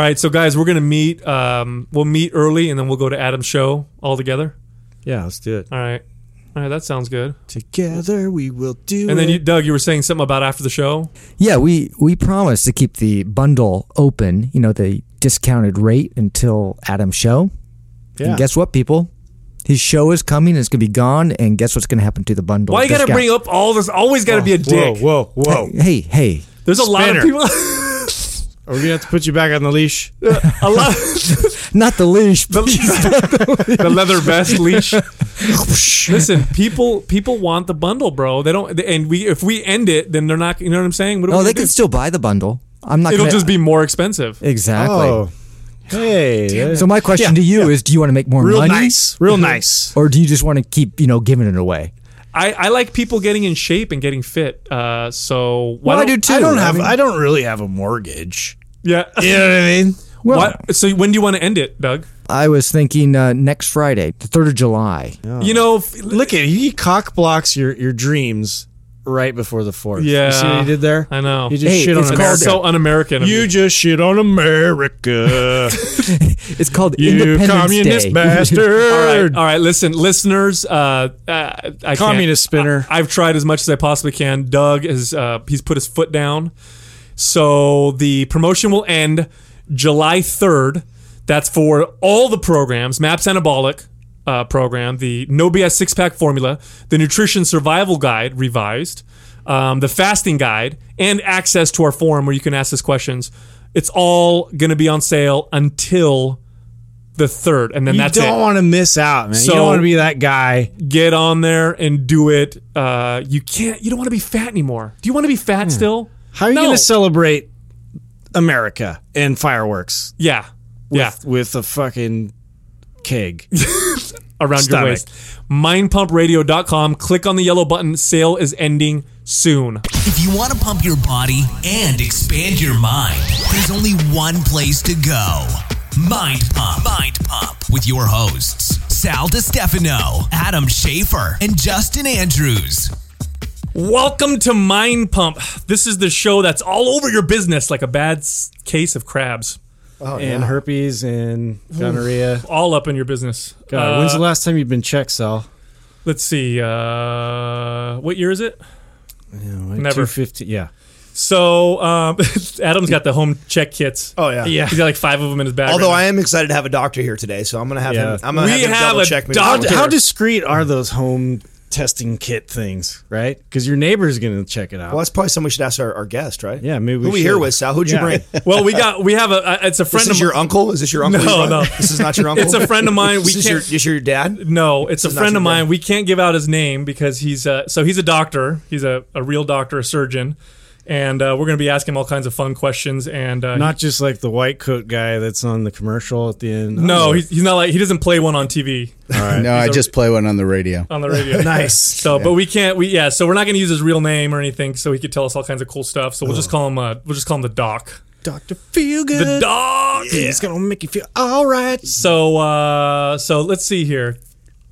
All right, so guys, we're gonna meet. Um, we'll meet early, and then we'll go to Adam's show all together. Yeah, let's do it. All right, all right, that sounds good. Together we will do And then you, Doug, you were saying something about after the show. Yeah, we we promised to keep the bundle open. You know, the discounted rate until Adam's show. yeah. And guess what, people? His show is coming. It's gonna be gone. And guess what's gonna happen to the bundle? Why you gotta discount? bring up all this? Always gotta be a dick. Whoa, whoa, whoa. Hey, hey. There's a lot of people. Are we gonna have to put you back on the leash? a lot. Not the leash. please. the leather vest leash. Listen, people people want the bundle, bro. They don't, and we if we end it, then they're not. You know what I'm saying? What no, they gonna can do? still buy the bundle. I'm not. It'll gonna, just be more expensive. exactly. Oh, hey. So my question Yeah, to you yeah. is: Do you want to make more real money, nice, real nice. or do you just want to keep you know giving it away? I, I like people getting in shape and getting fit. Uh, so why Well, I don't- do too. I don't have. mean- I don't really have a mortgage. Yeah. You know what I mean? well, What? So when do you want to end it, Doug? I was thinking uh, next Friday, the third of July. You know, f- Look at he cock blocks your your dreams right before the fourth. Yeah. you see what he did there? I know. You just Hey, shit on it's It's America. called- so un-American. of you just shit on America. It's called you Independence communist Day. bastard. all right, all right. Listen, listeners. Uh, uh, I Communist can't. spinner. I, have tried as much as I possibly can. Doug is uh, he's put his foot down. So the promotion will end July third. That's for all the programs: Maps Anabolic uh, program, the No BS six pack formula, the Nutrition Survival Guide revised, um, the Fasting Guide, and access to our forum where you can ask us questions. It's all going to be on sale until the third, and then that's it. you that's don't it want to miss out, man. So- you don't want to be that guy. get on there and do it. Uh, you can't. You don't want to be fat anymore. Do you want to be fat still? How are you No. going to celebrate America and fireworks Yeah, yeah. with a fucking keg? Around your stomach. waist. Mindpumpradio.com. Click on the yellow button. Sale is ending soon. If you want to pump your body and expand your mind, there's only one place to go. Mind Pump. Mind Pump with your hosts, Sal DiStefano, Adam Schaefer, and Justin Andrews. Welcome to Mind Pump. This is the show that's all over your business like a bad s- case of crabs. and herpes and gonorrhea. All up in your business. God, Uh, when's the last time you've been checked, Sal? let's see. Uh, what year is it? yeah Never. Two fifty. Yeah. So um, Adam's got the home check kits. Oh yeah. Yeah. He's got like five of them in his bag. Although right I am excited to have a doctor here today, so I'm gonna have Yeah. him. I'm gonna We have him have double a check me. doctor. How, how discreet are those home testing kit things, right? Because your neighbor's going to check it out. Well, that's probably something we should ask our, our guest, right? Yeah, maybe we Who we should. here with, Sal? Who'd you Yeah. bring? Well, we got we have a. uh, It's a friend This of your uncle? Is this your uncle? No, no. This is not your uncle. It's a friend of mine. We This is your, this your dad? no, it's a friend of mine. dad. We can't give out his name because he's uh, so he's a doctor. He's a, a real doctor, a surgeon, and uh, we're going to be asking him all kinds of fun questions. And uh, Not just like the white coat guy that's on the commercial at the end. no, he's, he's not like he doesn't play one on TV No, I a- just play one on the radio. on the radio. nice. So, but we can't. We yeah. So we're not going to use his real name or anything. So he could tell us all kinds of cool stuff. So we'll just call him. Uh, we'll just call him the Doc. Doctor Feel Good. The Doc. He's gonna make you feel all right. So uh so let's see here.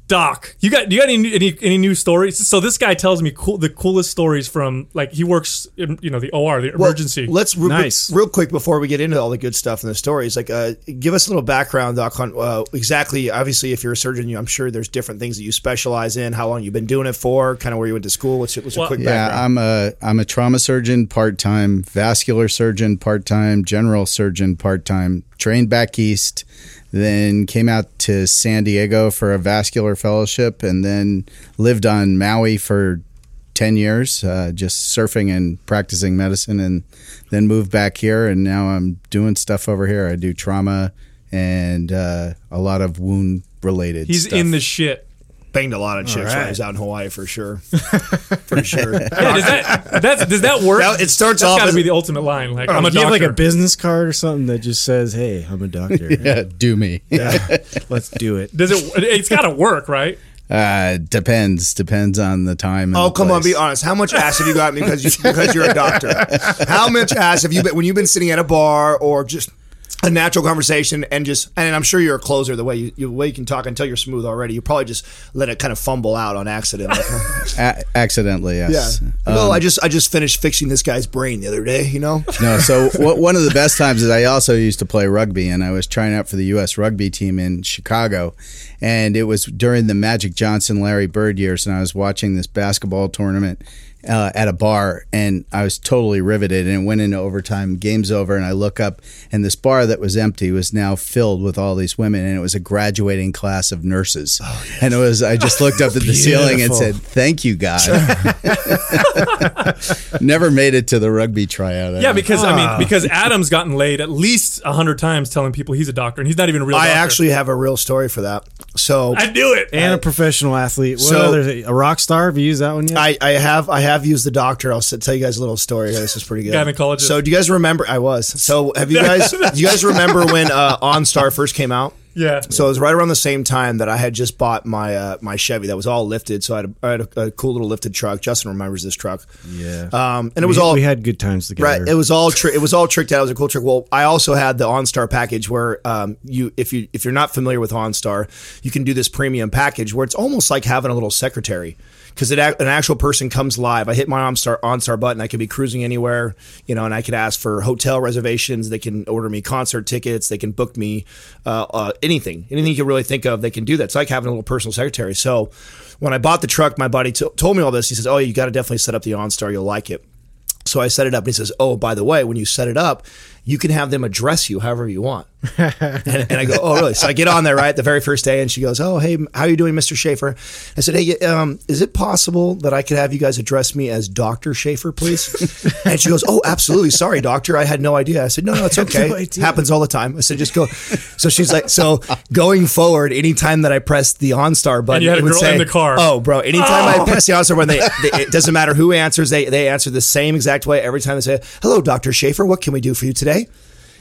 Doc, you got you got any any any new stories? So this guy tells me cool the coolest stories from like he works in you know the OR the Well, emergency. let's re- Nice. real quick before we get into all the good stuff and the stories. Like, uh, give us a little background, Doc, on uh, exactly. Obviously, if you're a surgeon, you, I'm sure there's different things that you specialize in. How long you've been doing it for? Kind of where you went to school. What's, what's a Well, quick Yeah, background? Yeah, I'm a I'm a trauma surgeon part time, vascular surgeon part time, general surgeon part time. Trained back east, then came out to San Diego for a vascular fellowship, and then lived on Maui for ten years, uh, just surfing and practicing medicine, and then moved back here, and now I'm doing stuff over here. I do trauma and uh, a lot of wound related. He's stuff. in the shit. Banged a lot of chicks when right. I was out in Hawaii for sure. for sure. Yeah, does that that's, does that work? That- it starts That's off got to as- be the ultimate line. Like I'm a Do you doctor. have like a business card or something that just says, "Hey, I'm a doctor. yeah, do me. Let's do it." does it? It's got to work, right? Uh, depends. Depends on the time. and Oh the come on, be honest. How much ass have you gotten because you, because you're a doctor? How much ass have you been when you've been sitting at a bar or just a natural conversation and just and I'm sure you're a closer the way you, you the way you can talk until you're smooth already. You probably just let it kind of fumble out on accident. A- accidentally, yeah. Um, yes. well, I just I just finished fixing this guy's brain the other day. You know. No, so what, one of the best times is I also used to play rugby, and I was trying out for the U.S. rugby team in Chicago, and it was during the Magic Johnson, Larry Bird years, and I was watching this basketball tournament uh, at a bar, and I was totally riveted, and it went into overtime. Game's over, and I look up, and this bar that was empty was now filled with all these women, and it was a graduating class of nurses, and it was I just looked up at the ceiling and said, "Thank you, God." Never made it to the rugby tryout. Yeah, don't because I mean, because Adam's gotten laid at least a hundred times telling people he's a doctor, and he's not even a real. I doctor. actually have a real story for that. So I do it. and a professional athlete. What So- other a rock star? Have you used that one yet? I, I have I have used the doctor. I'll tell you guys a little story. This is pretty good. Gynecologist. So do you guys remember? I was. So have you guys? do you guys remember when uh, OnStar first came out? Yeah. So it was right around the same time that I had just bought my uh, my Chevy that was all lifted. So I had a, I had a, a cool little lifted truck. Justin remembers this truck. yeah. Um, and it was we, all we had good times together. Right. It was all tri- it was all tricked out. It was a cool trick. Well, I also had the OnStar package where um, you if you if you're not familiar with OnStar, you can do this premium package where it's almost like having a little secretary because an actual person comes live. I hit my OnStar OnStar button. I could be cruising anywhere, you know, and I could ask for hotel reservations. They can order me concert tickets. They can book me uh, uh, anything, anything you can really think of. They can do that. It's like having a little personal secretary. So when I bought the truck, my buddy t- told me all this. He says, "Oh, you got to definitely set up the OnStar. You'll like it." So I set it up, and he says, "Oh, by the way, when you set it up, you can have them address you however you want." and, and I go, "Oh, really?" So I get on there right the very first day, and she goes, "Oh, hey, how are you doing, Mr. Schaefer?" I said, "Hey, um, is it possible that I could have you guys address me as Doctor Schaefer, please?" and she goes, "Oh, absolutely. Sorry, doctor. I had no idea." I said, "No, no, it's okay. no. Happens all the time." I said, "Just go." So she's like, "So going forward, anytime that I press the OnStar button, you had it a would girl say, in the car. Oh, bro, anytime I press the OnStar button, they, they, it doesn't matter who answers. They they answer the same exact way every time they say, "Hello, Doctor Schaefer. What can we do for you today?"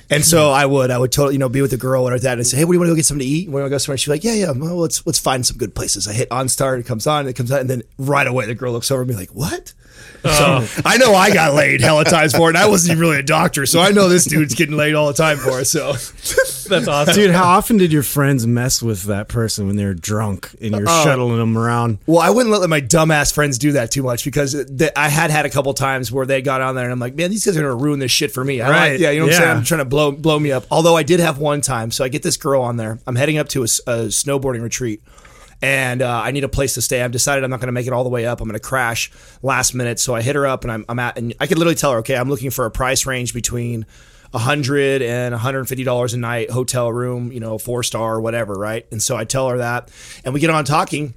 And so I would, I would totally, you know, be with a girl or that and say, "Hey, what do you want to go get something to eat? Want to go somewhere?" She's like, "Yeah, yeah. Well, let's let's find some good places." I hit OnStar, and it comes on, and it comes on, and then right away the girl looks over at me like, "What?" So I know I got laid hella times for it, and I wasn't even really a doctor, so I know this dude's getting laid all the time for it. So That's awesome. Dude, how often did your friends mess with that person when they were drunk and you're Oh. shuttling them around? Well, I wouldn't let my dumbass friends do that too much because th- I had had a couple times where they got on there and I'm like, man, these guys are gonna ruin this shit for me. I Right. Like, yeah, you know what I'm saying? I'm trying to blow blow me up. Although I did have one time, so I get this girl on there. I'm heading up to a snowboarding retreat. And uh, I need a place to stay. I've decided I'm not going to make it all the way up. I'm going to crash last minute. So I hit her up, and I'm, I'm at, and I could literally tell her, okay, I'm looking for a price range between a hundred and $150 a night, hotel room, you know, four star, or whatever, right? And so I tell her that, and we get on talking,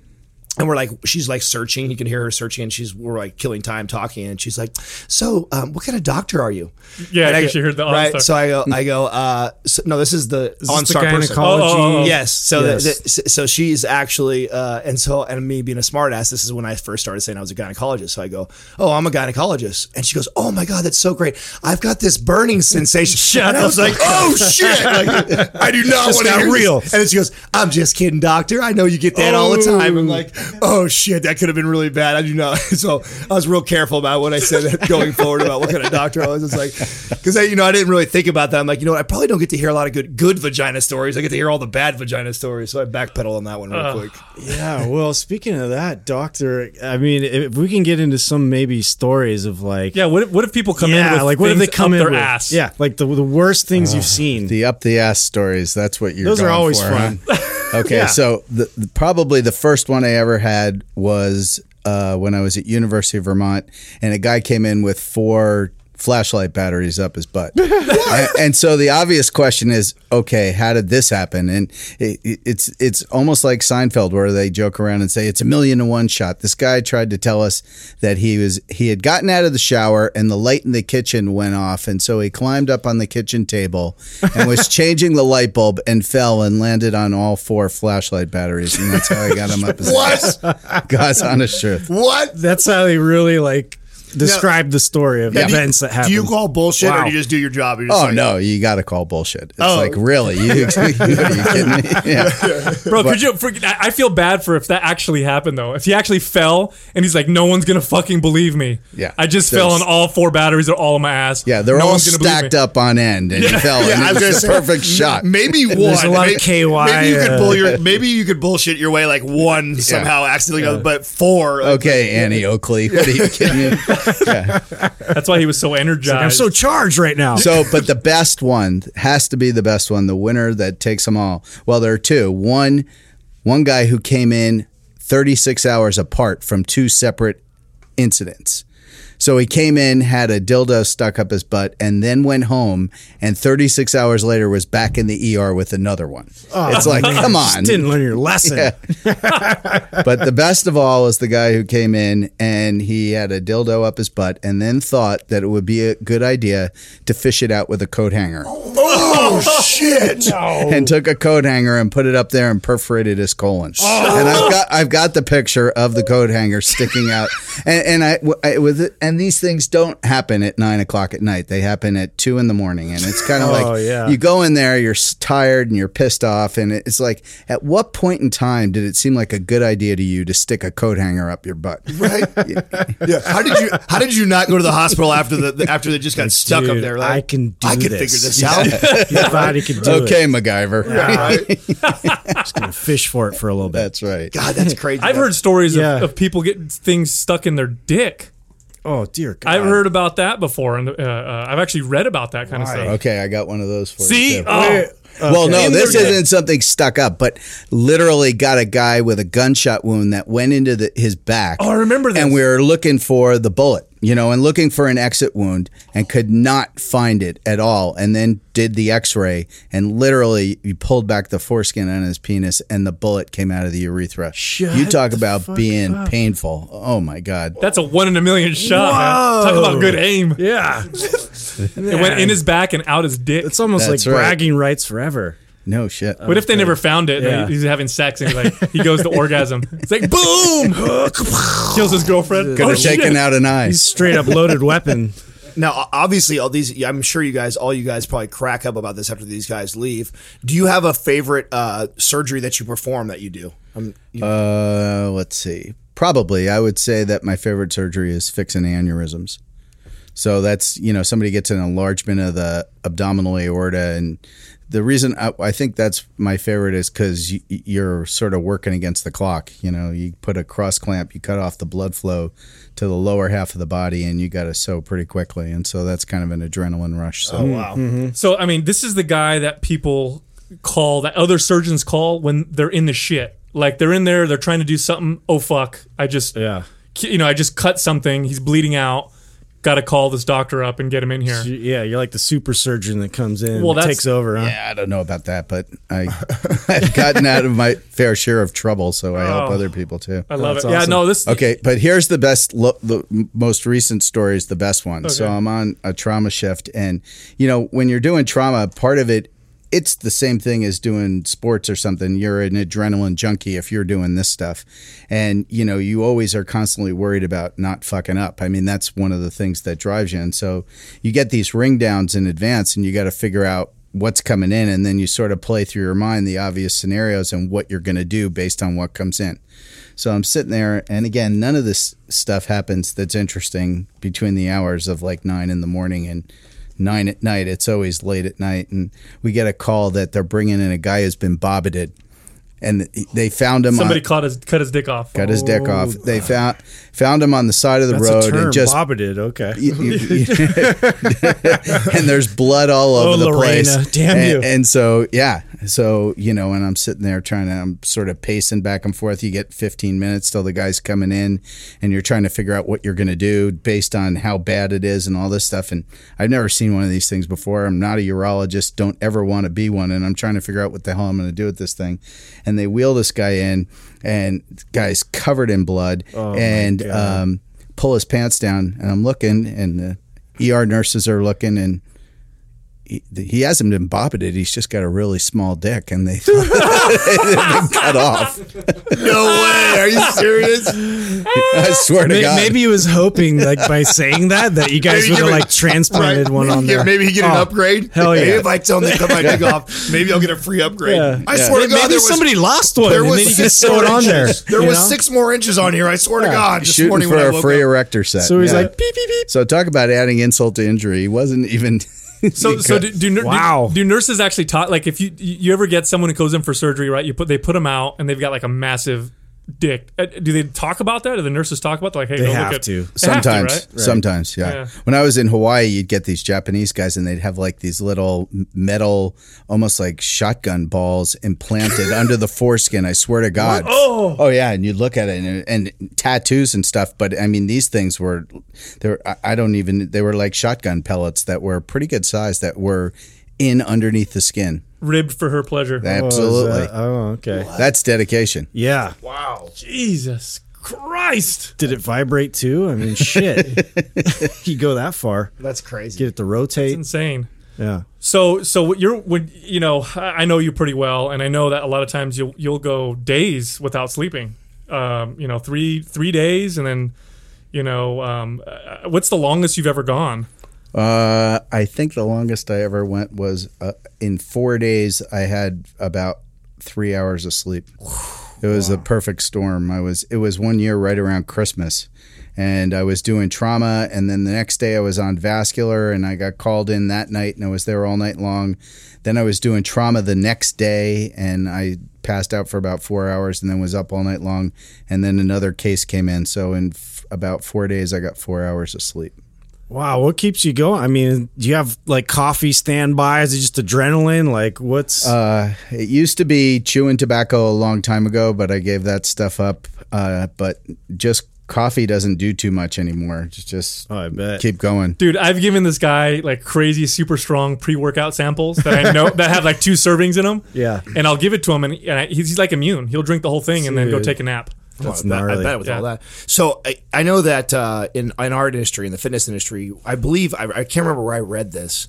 and we're like, she's like searching. You can hear her searching, and she's we're like killing time talking. And she's like, "So, um, what kind of doctor are you?" Yeah, and I 'cause go- you heard the right. OnStar. So I go, I go, uh, so, no, this is the this OnStar the person. gynecology? Oh, oh, oh. Yes. So Yes. The, the, so she's actually, uh, and so and me being a smartass, this is when I first started saying I was a gynecologist. So I go, "Oh, I'm a gynecologist," and she goes, "Oh my god, that's so great! I've got this burning sensation." Shut and I was like, "Oh shit! Like, I do not That's want to not hear this." real. And then she goes, "I'm just kidding, doctor. I know you get that all the time." I'm like, "Oh shit, that could have been really bad. I do not." So I was real careful about what I said going forward about what kind of doctor I was. It's like because I, you know, I didn't really think about that. I'm like, you know, what? I probably don't get to hear a lot of good good vagina stories. I get to hear all the bad vagina stories. So I backpedal on that one real quick. Yeah, well, speaking of that, doctor, I mean, if we can get into some maybe stories of like, Yeah, what if, what if people come in yeah, with like what if they come up in their with, ass? Yeah, like the the worst things you've seen. The up the ass stories. That's what you're. Those are always for, fun. huh? Okay, Yeah. so the, the- probably the first one I ever had was uh, when I was at University of Vermont, and a guy came in with four flashlight batteries up his butt. and, and so the obvious question is, okay, how did this happen? And it, it- it's it's almost like Seinfeld, where they joke around and say it's a million to one shot. This guy tried to tell us that he was he had gotten out of the shower and the light in the kitchen went off, and so he climbed up on the kitchen table and was changing the light bulb and fell and landed on all four flashlight batteries, and that's how I got him up his What? ass. God's honest truth. What? That's how they really like describe the story of Yeah, do you- events that happen. Do you call bullshit or do you just do your job? You're just Oh like- no, you got to call bullshit. It's Oh. like really, you, are you kidding me? Yeah. Bro, could you? For, I I feel bad for if that actually happened though. If he actually fell and he's like, "No one's gonna fucking believe me." Yeah. I just fell on all four batteries. They're all in my ass. Yeah, they're No all one's gonna believe stacked up on end, and you fell. Yeah, and I it was was gonna a perfect shot. Maybe one. There's a lot of maybe, KY, Maybe you could uh, bull your. Maybe you could bullshit your way like one somehow accidentally, but four. Okay, Annie Oakley, what are you kidding me? Yeah. That's why he was so energized. I'm so charged right now. So, but the best one has to be the best one, the winner that takes them all. Well, there are two. One, one guy who came in 36 hours apart from two separate incidents. So he came in, had a dildo stuck up his butt, and then went home. And 36 hours later, was back in the ER with another one. it's like, come on, Didn't learn your lesson. but the best of all is the guy who came in and he had a dildo up his butt and then thought that it would be a good idea to fish it out with a coat hanger Oh shit! and took a coat hanger and put it up there and perforated his colon. And I've got I've got the picture of the coat hanger sticking out. And, and I, I with it, and these things don't happen at nine o'clock at night. They happen at two in the morning. And it's kind of Oh, like yeah. you go in there, you're tired and you're pissed off, and it's like, at what point in time did it seem like a good idea to you to stick a coat hanger up your butt? Right? yeah. How did you? How did you not go to the hospital after the, the after they just got stuck up there? Like, I can do I can this. figure this out. Your body can do okay, it. Okay, MacGyver. Just gonna fish for it for a little bit. That's right. God, that's crazy. I've heard stories Yeah. of, of people getting things stuck in their dick. Oh dear God. I've heard about that before, and uh, uh, I've actually read about that kind of stuff. Okay, I got one of those for See, you. See, oh, Well, no, this isn't something stuck up, but literally got a guy with a gunshot wound that went into the, his back. Oh, I remember this. And we were looking for the bullet, you know, and looking for an exit wound and could not find it at all. And then did the x ray and literally you pulled back the foreskin on his penis and the bullet came out of the urethra. Shut you talk about being up. painful. Oh, my God. that's a one in a million shot. Man. Talk about good aim. Yeah. It went in his back and out his dick. It's almost That's like right. bragging rights forever. No shit. What if they never found it? Yeah. He's having sex and he's like he goes to orgasm. It's like boom, kills his girlfriend. Could Oh, have taken out an eye. He's straight up loaded weapon. Now, obviously, all these. I'm sure you guys, all you guys, probably crack up about this after these guys leave. Do you have a favorite uh, surgery that you perform that you do? Um, you- Uh, let's see. Probably, I would say that my favorite surgery is fixing aneurysms. So that's you know somebody gets an enlargement of the abdominal aorta, and the reason I, I think that's my favorite is because you, you're sort of working against the clock. You know, you put a cross clamp, you cut off the blood flow to the lower half of the body, and you got to sew pretty quickly, and so that's kind of an adrenaline rush. So oh, wow. Mm-hmm. Mm-hmm. So I mean, this is the guy that people call that other surgeons call when they're in the shit. Like they're in there, they're trying to do something. Oh fuck! I just Yeah. you know I just cut something. He's bleeding out. Got to call this doctor up and get him in here. Yeah, you're like the super surgeon that comes in Well, and takes over, huh? Yeah, I don't know about that, but I, I've gotten out of my fair share of trouble, so I help Oh. other people too. I love That's it. Yeah, no, this Okay, but here's the best, lo- the most recent story is the best one. So I'm on a trauma shift, and you know when you're doing trauma, part of it, it's the same thing as doing sports or something. You're an adrenaline junkie if you're doing this stuff, and you know you always are constantly worried about not fucking up. I mean that's one of the things that drives you, and so you get these ring downs in advance, and you got to figure out what's coming in and then you sort of play through your mind the obvious scenarios and what you're going to do based on what comes in so I'm sitting there, and again, none of this stuff happens that's interesting between the hours of like nine in the morning and nine at night. It's always late at night, and we get a call that they're bringing in a guy who's been bobbited, and they found him. somebody on, cut his cut his dick off. cut his dick oh. off. They found found him on the side of the That's road a term. and just bobbited. Okay. you- you- and there's blood all over Oh, the Lorena, place. damn and, you. And so, yeah. So, you know, and I'm sitting there trying to, I'm sort of pacing back and forth. You get 15 minutes till the guy's coming in and you're trying to figure out what you're going to do based on how bad it is and all this stuff. And I've never seen one of these things before. I'm not a urologist, don't ever want to be one. And I'm trying to figure out what the hell I'm going to do with this thing. And they wheel this guy in and the guy's covered in blood Oh, and, um, pull his pants down and I'm looking and the ER nurses are looking and he, he hasn't been bobbited. He's just got a really small dick, and they been cut off. No way. Are you serious? I swear to May- God. Maybe he was hoping, like, by saying that, that you guys would have like transplanted Right. one on get, there. Maybe he get an Oh, upgrade. Hell Maybe yeah. if I tell him to cut my dick off, maybe I'll get a free upgrade. Yeah. I swear to God, Maybe there was, somebody lost one, there and was then six more on there. inches. There was know? six more inches on here. I swear to God, this shooting morning for when I a woke free up. erector set. So he's Yeah. like, beep, beep, beep. So talk about adding insult to injury. He wasn't even. So, so do, do, nur- do- Wow. do, nurses actually talk? Like, if you you ever get someone who goes in for surgery, right? You put they put them out, and they've got like a massive dick. Uh, Do they talk about that? Do the nurses talk about? That? Like, hey, They have look at, to. They have Sometimes, right? sometimes, yeah. Yeah. When I was in Hawaii, you'd get these Japanese guys, and they'd have like these little metal, almost like shotgun balls implanted under the foreskin. I swear to God. Oh, oh yeah, and you'd look at it, and, and tattoos and stuff. But I mean, these things were, they were. I- I don't even. They were like shotgun pellets that were pretty good size that were in underneath the skin. Ribbed for her pleasure. Absolutely, Oh, okay. that's dedication. Yeah. Wow. Jesus Christ! Did it vibrate too? I mean, shit. you go that far. That's crazy. Get it to rotate. Insane. Yeah. So, so you're when you know, I I know you pretty well, and I know that a lot of times you'll you'll go days without sleeping. Um, you know, three three days, and then, you know, um, uh, what's the longest you've ever gone? Uh, I think the longest I ever went was uh, in four days. I had about three hours of sleep. It was a perfect storm. I was. It was one year right around Christmas, and I was doing trauma, and then the next day I was on vascular, and I got called in that night, and I was there all night long. Then I was doing trauma the next day, and I passed out for about four hours, and then was up all night long. And then another case came in, so in f- about four days, I got four hours of sleep. Wow. What keeps you going? I mean, do you have like coffee standby? Is it just adrenaline? Like, what's. Uh, it used to be chewing tobacco a long time ago, but I gave that stuff up. Uh, but just coffee doesn't do too much anymore. Just, just oh, I bet. keep going. Dude, I've given this guy like crazy, super strong pre-workout samples that I know that have like two servings in them. Yeah. and I'll give it to him, and, and I, he's, he's like immune. He'll drink the whole thing and then go take a nap. That's I bet- gnarly. I bet with Yeah. all that. So I, I know that uh, in in our industry, in the fitness industry, I believe I, I can't remember where I read this,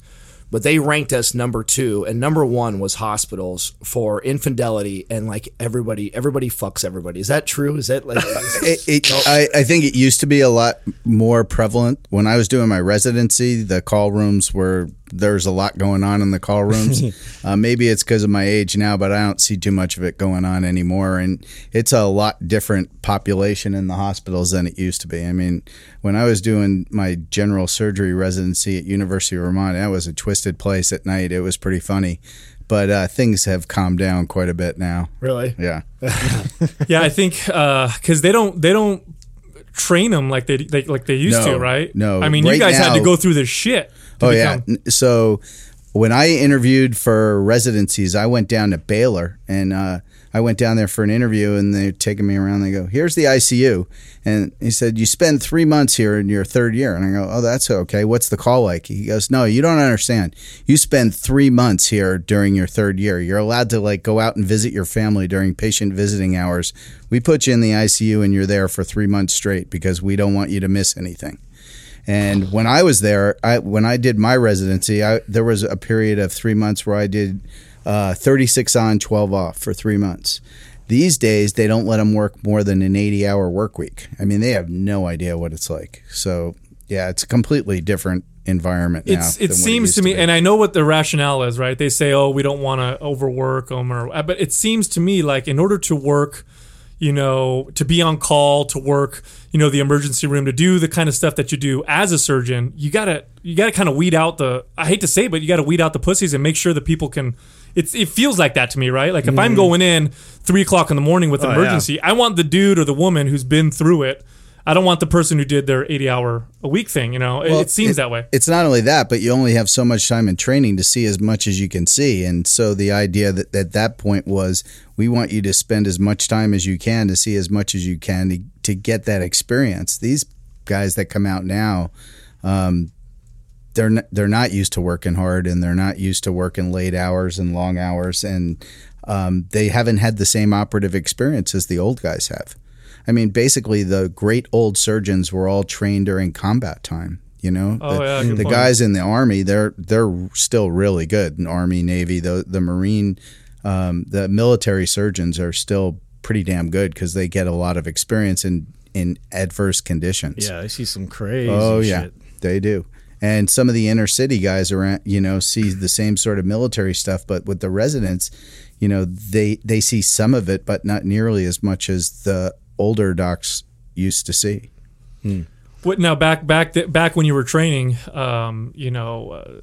but they ranked us number two, and number one was hospitals for infidelity, and like everybody, everybody fucks everybody. Is that true? Is that like? It, it, I, I think it used to be a lot more prevalent when I was doing my residency. The call rooms were there's a lot going on in the call rooms. uh, maybe it's because of my age now, but I don't see too much of it going on anymore. And it's a lot different population in the hospitals than it used to be. I mean, when I was doing my general surgery residency at University of Vermont, that was a twisted place at night. It was pretty funny. But uh, things have calmed down quite a bit now. really? Yeah. Yeah, I think because they don't they don't train them like they, they like they used No, to, right? no. I mean, you Right guys had to go through this shit. Oh yeah. become- So when I interviewed for residencies, I went down to Baylor and uh, I went down there for an interview, and they're taking me around. They go, "Here's the ICU," and he said, "You spend three months here in your third year." And I go, "Oh, that's okay. What's the call like?" He goes, "No, you don't understand. You spend three months here during your third year. You're allowed to like go out and visit your family during patient visiting hours. We put you in the ICU, and you're there for three months straight because we don't want you to miss anything." And when I was there, I when I did my residency, I, there was a period of three months where I did uh, 36 on, 12 off for three months. These days, they don't let them work more than an 80 hour work week. I mean, they have no idea what it's like. So, yeah, it's a completely different environment now. It seems used to me, be. and I know what the rationale is, right? They say, "Oh, we don't want to overwork them," or but it seems to me like in order to work, you know, to be on call, to work, you know, the emergency room, to do the kind of stuff that you do as a surgeon, you gotta you gotta kind of weed out the. I hate to say, it, but you gotta weed out the pussies and make sure that people can. It's it feels like that to me, right? Like if I'm mm. going in three o'clock in the morning with oh, yeah. emergency, I want the dude or the woman who's been through it. I don't want the person who did their 80 hour a week thing, you know. It- Well, it seems it- that way. It's not only that, but you only have so much time in training to see as much as you can see. And so the idea that at that point was we want you to spend as much time as you can to see as much as you can to, to get that experience. These guys that come out now, um, they're n- they're not used to working hard and they're not used to working late hours and long hours and um, they haven't had the same operative experience as the old guys have. I mean, basically, the great old surgeons were all trained during combat time. You know, Oh, the, yeah, good the point. guys in the army, they're they're still really good. In Army, Navy, the the Marine, um, the military surgeons are still pretty damn good because they get a lot of experience in in adverse conditions. Yeah, I see some crazy. Oh yeah, shit. they do. And some of the inner city guys around, you know, see the same sort of military stuff, but with the residents, you know, they they see some of it, but not nearly as much as the older docs used to see. What now? Back back th- back when you were training, um, you know, uh,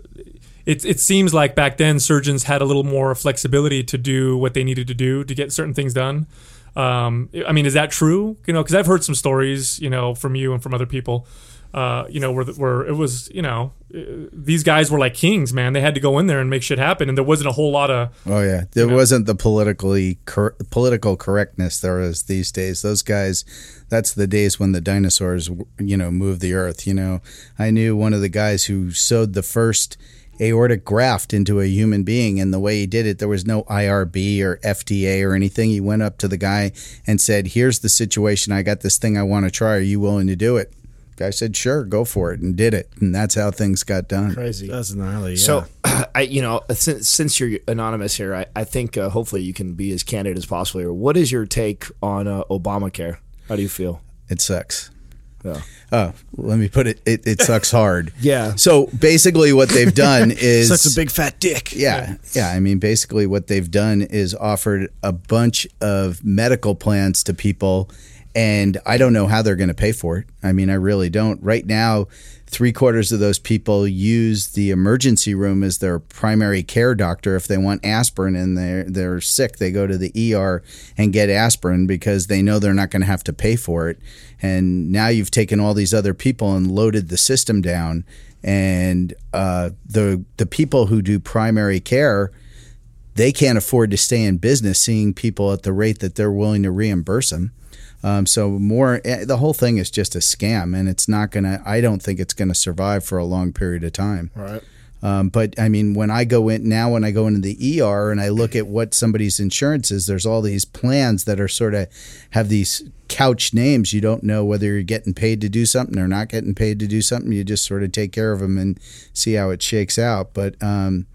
it it seems like back then surgeons had a little more flexibility to do what they needed to do to get certain things done. Um, I mean, is that true? You know, because I've heard some stories, you know, from you and from other people. Uh, you know, where where it was, you know, uh, these guys were like kings, man. They had to go in there and make shit happen, and there wasn't a whole lot of Oh yeah, there wasn't the politically cor- political correctness there is these days. Those guys, that's the days when the dinosaurs, you know, moved the earth. You know, I knew one of the guys who sewed the first aortic graft into a human being, and the way he did it, there was no IRB or FDA or anything. He went up to the guy and said, "Here's the situation. I got this thing I want to try. Are you willing to do it?" Guy said, "Sure, go for it," and did it, and that's how things got done. Crazy. That's gnarly. Yeah. So, I, you know, since, since you're anonymous here, I, I think uh, hopefully you can be as candid as possible here. What is your take on uh, Obamacare? How do you feel? It sucks. Yeah. Oh, let me put it. It, it sucks hard. Yeah. So basically, what they've done is such a big fat dick. Yeah, yeah. I mean, basically, what they've done is offered a bunch of medical plans to people, and I don't know how they're going to pay for it. I mean, I really don't. Right now, three quarters of those people use the emergency room as their primary care doctor. If they want aspirin and they're they're sick, they go to the ER and get aspirin because they know they're not going to have to pay for it. And now you've taken all these other people and loaded the system down, and uh, the the people who do primary care they can't afford to stay in business seeing people at the rate that they're willing to reimburse them. Um, so more, eh, the whole thing is just a scam, and it's not gonna. I don't think it's gonna survive for a long period of time. Right. Um, but I mean, when I go in now, when I go into the ER and I look at what somebody's insurance is, there's all these plans that are sort of have these couch names. You don't know whether you're getting paid to do something or not getting paid to do something. You just sort of take care of them and see how it shakes out. But um,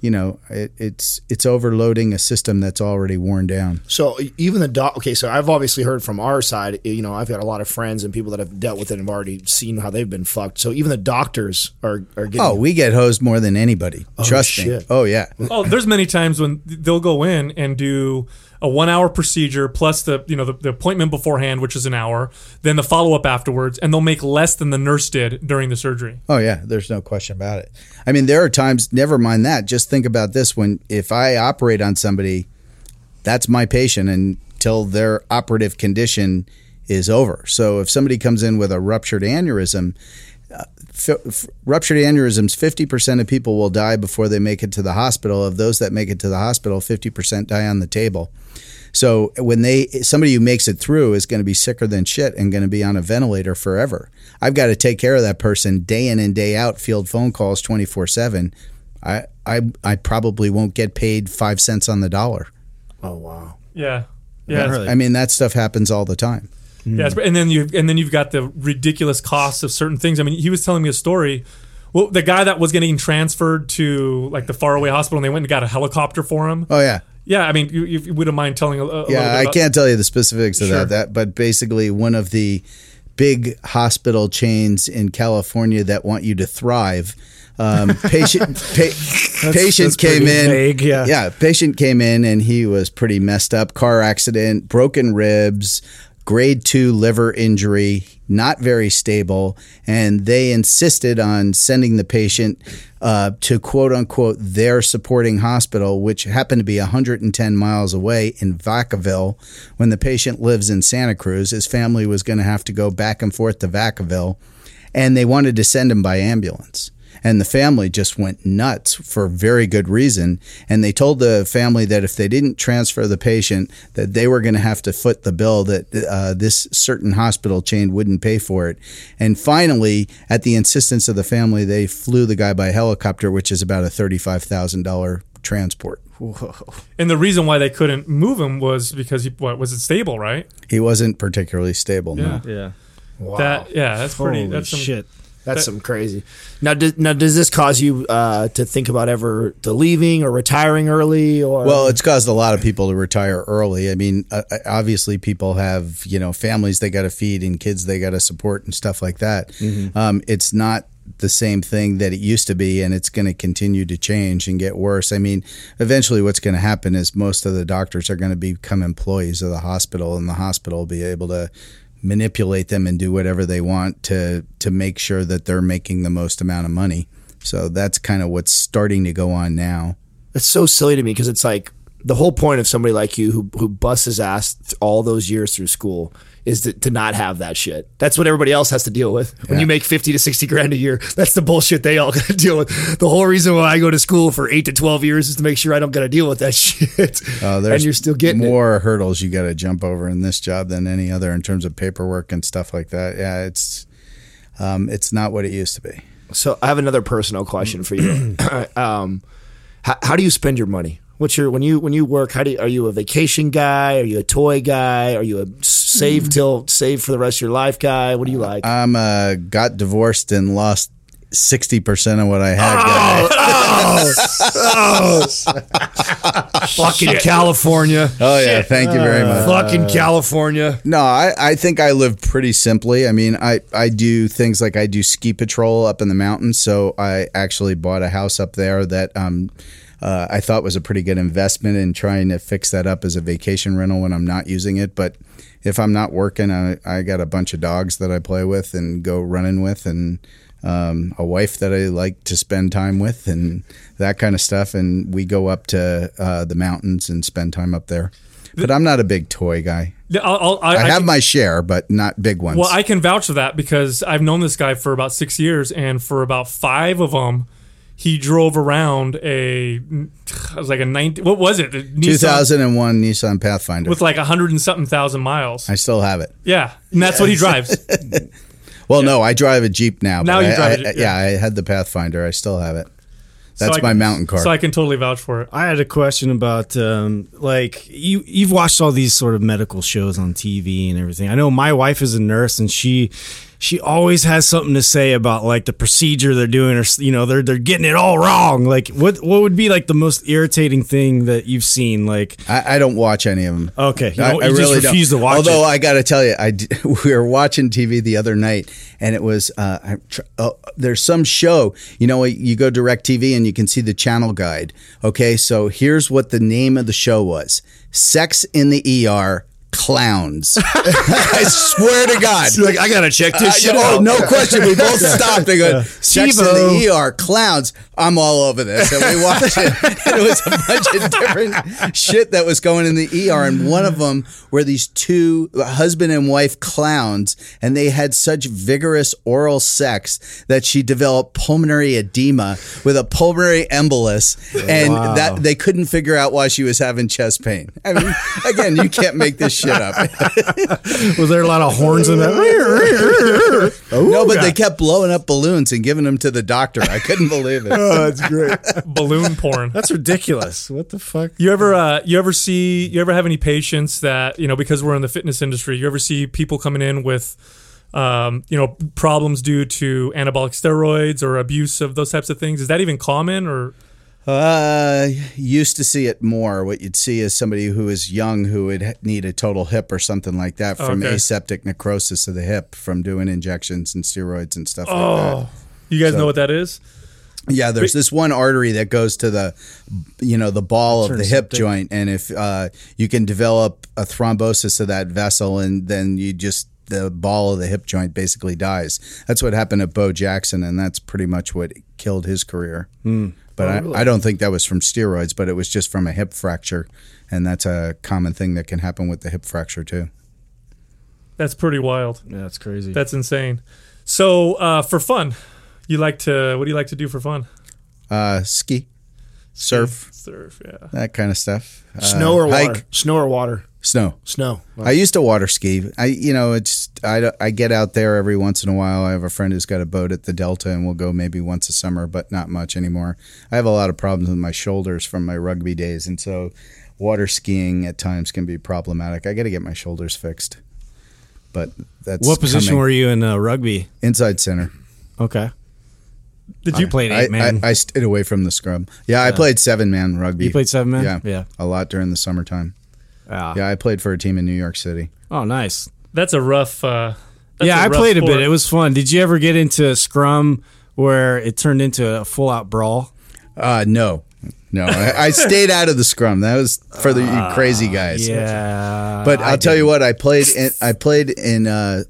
you know, it, it's it's overloading a system that's already worn down. So even the doc. Okay, so I've obviously heard from our side. Eh, you know, I've got a lot of friends and people that have dealt with it and have already seen how they've been fucked. So even the doctors are are getting. Oh, we get hosed more than anybody. Oh, Trust me. Oh yeah. Oh, there's many times when they'll go in and do a one hour procedure plus the you know the, the appointment beforehand, which is an hour, then the follow up afterwards, and they'll make less than the nurse did during the surgery. Oh yeah, there's no question about it. I mean, there are times. Never mind that. Just think about this: when if I operate on somebody, that's my patient until their operative condition is over. So if somebody comes in with a ruptured aneurysm, f- f- ruptured aneurysms, fifty percent of people will die before they make it to the hospital. Of those that make it to the hospital, fifty percent die on the table. So when they somebody who makes it through is going to be sicker than shit and going to be on a ventilator forever. I've got to take care of that person day in and day out, field phone calls twenty four seven. I I I probably won't get paid five cents on the dollar. oh wow. Yeah, yeah, Really? I mean that stuff happens all the time. Yeah. And then you and then you've got the ridiculous costs of certain things. I mean, he was telling me a story. Well, the guy that was getting transferred to like the faraway hospital, and they went and got a helicopter for him. Oh yeah. Yeah, I mean, you, you wouldn't mind telling a, a Yeah, I can't tell you the specifics of Sure. that, that, but basically one of the big hospital chains in California that want you to thrive. Um, patient pa- patient that's came in. vague, yeah. yeah, patient came in and he was pretty messed up. Car accident, broken ribs, grade two liver injury, not very stable, and they insisted on sending the patient uh, to quote unquote their supporting hospital, which happened to be 110 miles away in Vacaville. When the patient lives in Santa Cruz, his family was going to have to go back and forth to Vacaville, and they wanted to send him by ambulance. And the family just went nuts for very good reason. And they told the family that if they didn't transfer the patient, that they were going to have to foot the bill that uh, this certain hospital chain wouldn't pay for it. And finally, at the insistence of the family, they flew the guy by helicopter, which is about a thirty-five thousand dollar transport. And the reason why they couldn't move him was because he what was it stable, right? He wasn't particularly stable. No. Yeah. Yeah. That yeah, that's pretty. Holy that's some, shit. That's some crazy. Now, do, now does this cause you uh, to think about ever to leaving or retiring early? Or Well, it's caused a lot of people to retire early. I mean, uh, uh, obviously, people have you know families they got to feed and kids they got to support and stuff like that. Um, it's not the same thing that it used to be, and it's going to continue to change and get worse. I mean, eventually, what's going to happen is most of the doctors are going to become employees of the hospital, and the hospital will be able to manipulate them and do whatever they want to to make sure that they're making the most amount of money. So that's kind of what's starting to go on now. it's so silly to me because it's like the whole point of somebody like you who who busts his ass all those years through school is to, to not have that shit. That's what everybody else has to deal with. When you make fifty to sixty grand a year, that's the bullshit they all got to deal with. The whole reason why I go to school for eight to twelve years is to make sure I don't got to deal with that shit. Uh, and you're still getting it. more hurdles you got to jump over in this job than any other in terms of paperwork and stuff like that. Yeah, it's um, it's not what it used to be. So I have another personal question for you. um, how, how do you spend your money? What's your when you when you work? How do you, are you a vacation guy? Are you a toy guy? Are you a save till save for the rest of your life guy? What do you like? I'm uh, got divorced and lost sixty percent of what I had. guys. Fucking California. Oh yeah, thank you very much. Fucking California. No, I, I think I live pretty simply. I mean, I, I do things like I do ski patrol up in the mountains. So I actually bought a house up there that um, uh, I thought was a pretty good investment in trying to fix that up as a vacation rental when I'm not using it. But if I'm not working, I, I got a bunch of dogs that I play with and go running with and um, a wife that I like to spend time with and that kind of stuff. And we go up to uh, the mountains and spend time up there. But I'm not a big toy guy. I'll, I'll, I, I I have can- my share, but not big ones. Well, I can vouch for that because I've known this guy for about six years, and for about five of them, he drove around a it was like a 19 what was it A Nissan 2001 Nissan Pathfinder. with like a hundred and something thousand miles I still have it. yeah and that's what he drives Well, no, I drive a Jeep now. Now you I- drive I- a Jeep, yeah. yeah. I had the Pathfinder. I still have it. That's I my can- mountain car. so I can totally vouch for it I had a question about um, like you you've watched all these sort of medical shows on TV and everything. I know my wife is a nurse and she she always has something to say about like the procedure they're doing or you know they're they're getting it all wrong. Like what what would be like the most irritating thing that you've seen like I, I don't watch any of them. Okay, you don't- you just refuse to watch Although it. I got to tell you, I d- we were watching TV the other night, and it was uh, uh, there's some show. You know, you go DirecTV and you can see the channel guide. Okay, so here's what the name of the show was: Sex in the ER. Clowns. I swear to God. You're like, I gotta check this Uh, shit oh, out. no question. We both stopped. They go, Sex in the ER, clowns. I'm all over this. And we watched it. And it was a bunch of different shit that was going in the ER. And one of them were these two husband and wife clowns. And they had such vigorous oral sex that she developed pulmonary edema with a pulmonary embolus. And that they couldn't figure out why she was having chest pain. I mean, again, you can't make this shit up. was there a lot of horns in that? no, but they kept blowing up balloons and giving them to the doctor. I couldn't believe it. Oh, that's great. balloon porn That's ridiculous. What the fuck? You ever uh, you ever see you ever have any patients that you know because we're in the fitness industry you ever see people coming in with um, you know problems due to anabolic steroids or abuse of those types of things is that even common or Uh, used to see it more. What you'd see is somebody who is young who would need a total hip or something like that from Okay. aseptic necrosis of the hip from doing injections and steroids and stuff like oh you guys know what that is. Yeah, there's this one artery that goes to the, you know, the ball of the hip septic. joint, and if uh, you can develop a thrombosis of that vessel, and then you just the ball of the hip joint basically dies. That's what happened to Bo Jackson, and that's pretty much what killed his career. But I, I don't think that was from steroids, but it was just from a hip fracture, and that's a common thing that can happen with the hip fracture too. that's pretty wild Yeah, that's crazy. that's insane so uh, for fun you like to what do you like to do for fun Uh, ski, surf, surf yeah that kind of stuff. Uh, Snow or water? Snow or water? Snow. Snow. I used to water ski. I, you know, it's I, I get out there every once in a while. I have a friend who's got a boat at the Delta, and we'll go maybe once a summer, but not much anymore. I have a lot of problems with my shoulders from my rugby days, and so water skiing at times can be problematic. I got to get my shoulders fixed, but that's what position coming. were you in uh, rugby? inside center. Okay. Did You I, eight man. I, I stayed away from the scrum. Yeah, I played seven man rugby. You played seven man? Yeah, Yeah. a lot during the summertime. Ah. Yeah, I played for a team in New York City. Oh, nice. That's a rough. Uh, that's yeah, a I rough played a bit. It was fun. Did you ever get into a Scrum where it turned into a full out brawl? Uh, no, no, I, I stayed out of the scrum. That was for the you crazy guys. Yeah. But I I'll tell you didn't. what, I played. In, I played in uh,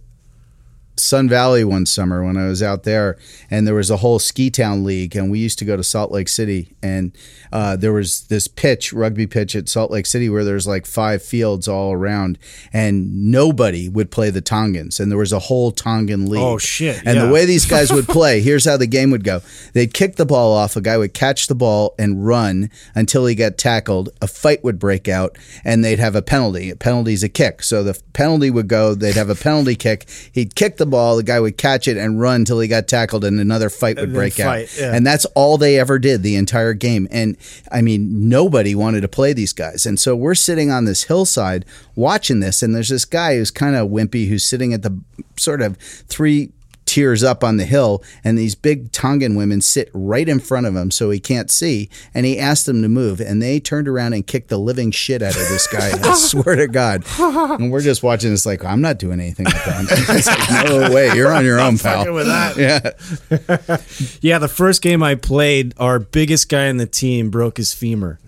Sun Valley one summer when I was out there, and there was a whole ski town league, and we used to go to Salt Lake City, and uh, there was this pitch, rugby pitch at Salt Lake City, where there's like five fields all around, and nobody would play the Tongans, and there was a whole Tongan league. Oh, shit, And yeah. the way these guys would play, here's how the game would go: they'd kick the ball off, a guy would catch the ball and run until he got tackled. A fight would break out, and they'd have a penalty. A penalty's a kick, so the penalty would go. They'd have a penalty kick. He'd kick the ball, the guy would catch it and run until he got tackled, and another fight would And break fight, out. yeah. And that's all they ever did the entire game. And I mean, nobody wanted to play these guys. And so we're sitting on this hillside watching this, and there's this guy who's kind of wimpy who's sitting at the sort of three tiers up on the hill, and these big Tongan women sit right in front of him so he can't see. And he asked them to move, and they turned around and kicked the living shit out of this guy. I swear to God. And we're just watching this like, I'm not doing anything with that. It's like, no way, you're on your own, pal. with that. Yeah. Yeah, the first game I played, our biggest guy in the team broke his femur.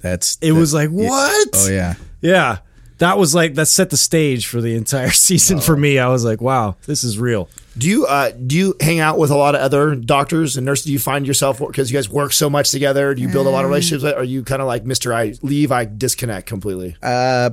That's It was like, what? Oh yeah. Yeah. That was like that set the stage for the entire season for oh. me. I was like, wow, this is real. Do you uh, do you hang out with a lot of other doctors and nurses? Do you find yourself because you guys work so much together? Do you build a lot of relationships? Are you kind of like Mister? I leave, I disconnect completely. Uh,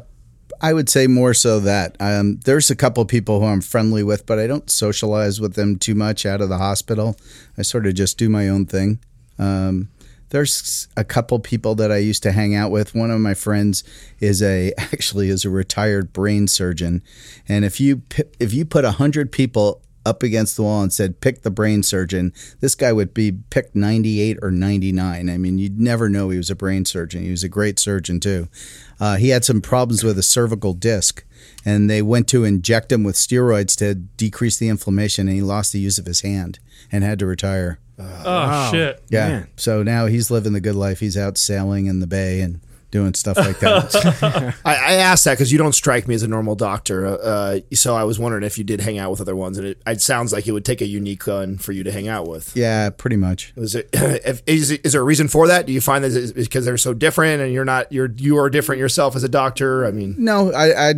I would say more so that um, there's a couple people who I'm friendly with, but I don't socialize with them too much out of the hospital. I sort of just do my own thing. Um, there's a couple people that I used to hang out with. One of my friends is a actually is a retired brain surgeon, and if you if you put hundred people up against the wall and said pick the brain surgeon, this guy would be picked 98 or 99. I mean, you'd never know he was a brain surgeon. He was a great surgeon too. Uh, he had some problems with a cervical disc, and they went to inject him with steroids to decrease the inflammation, and he lost the use of his hand and had to retire. Oh shit! Yeah. Man. So now he's living the good life. He's out sailing in the bay and doing stuff like that. I, I asked that because you don't strike me as a normal doctor. Uh, so I was wondering if you did hang out with other ones, and it, it sounds like it would take a unique one for you to hang out with. yeah, pretty much. Is it if, is, it- is there a reason for that? Do you find that it's because they're so different, and you're not you're you are different yourself as a doctor? I mean, No, I, I,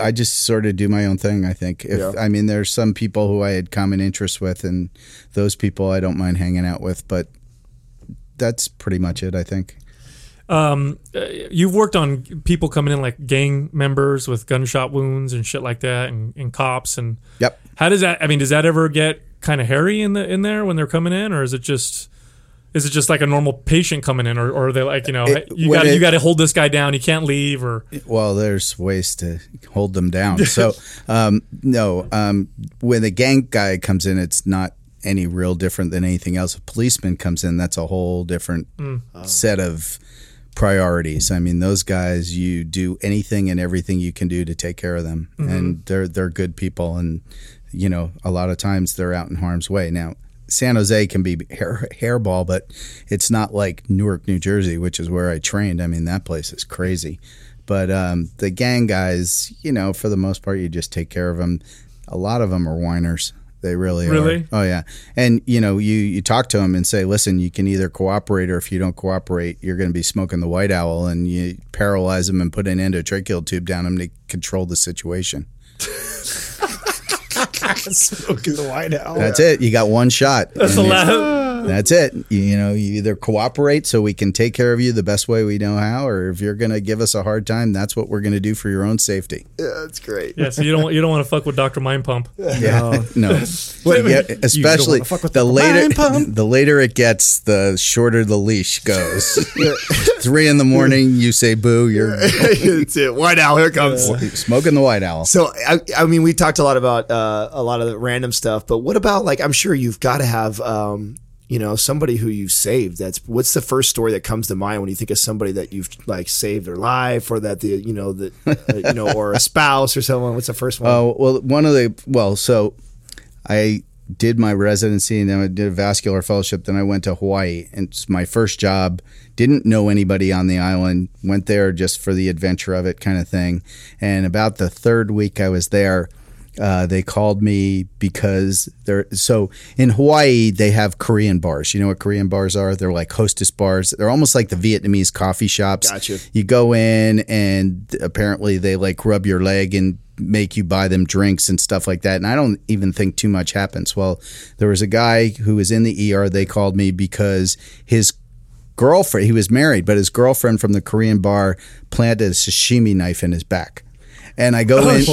I just sort of do my own thing. I think. If Yeah. I mean, there's some people who I had common interests with, and those people I don't mind hanging out with, but that's pretty much it. I think. Um, uh, you've worked on people coming in like gang members with gunshot wounds and shit like that, and, and cops. And Yep. how does that? I mean, does that ever get kind of hairy in the in there when they're coming in, or is it just? Is it just like a normal patient coming in, or, or are they like you know It- you got you got to hold this guy down, he can't leave, or Well, there's ways to hold them down. So, um, no, um, when the gang guy comes in, it's not any real different than anything else. A policeman comes in, that's a whole different set of priorities. I mean, those guys, you do anything and everything you can do to take care of them, and they're they're good people, and you know, a lot of times they're out in harm's way. Now, San Jose can be hair, hairball, but it's not like Newark, New Jersey, which is where I trained. I mean, that place is crazy. But um, the gang guys, you know, for the most part, you just take care of them. A lot of them are whiners. They really, Really? are. Oh yeah. And you know, you you talk to them and say, listen, you can either cooperate or if you don't cooperate, you're going to be smoking the white owl, and you paralyze them and put an endotracheal tube down them to control the situation. Smoking the White Owl. That's it. You got one shot. that's a And lot. That's it. You, you know, you either cooperate so we can take care of you the best way we know how, or if you're going to give us a hard time, that's what we're going to do for your own safety. yeah, that's great. Yeah, so you don't you don't want to fuck with Doctor Mind Pump. Yeah, no. But yeah, especially wanna fuck with the the later the later it gets, the shorter the leash goes. Three in the morning, you say boo. You're that's it. White owl, here it comes. smoking the white owl. So I, I mean, we talked a lot about uh, a lot of the random stuff, but what about like I'm sure you've got to have um, you know somebody who you've saved. That's what's the first story that comes to mind when you think of somebody that you've like saved their life or that the you know that uh, you know or a spouse or someone. What's the first one? Oh well, one of the well, so I did my residency and then I did a vascular fellowship. Then I went to Hawaii and it's my first job. Didn't know anybody on the island. Went there just for the adventure of it, kind of thing. And about the third week I was there, uh, they called me because they're so in Hawaii they have Korean bars. You know what Korean bars are? They're like hostess bars. They're almost like the Vietnamese coffee shops. Gotcha. You go in and apparently they like rub your leg and make you buy them drinks and stuff like that. And I don't even think too much happens. Well, there was a guy who was in the ER. They called me because his girlfriend, he was married, but his girlfriend from the Korean bar planted a sashimi knife in his back. And I go in,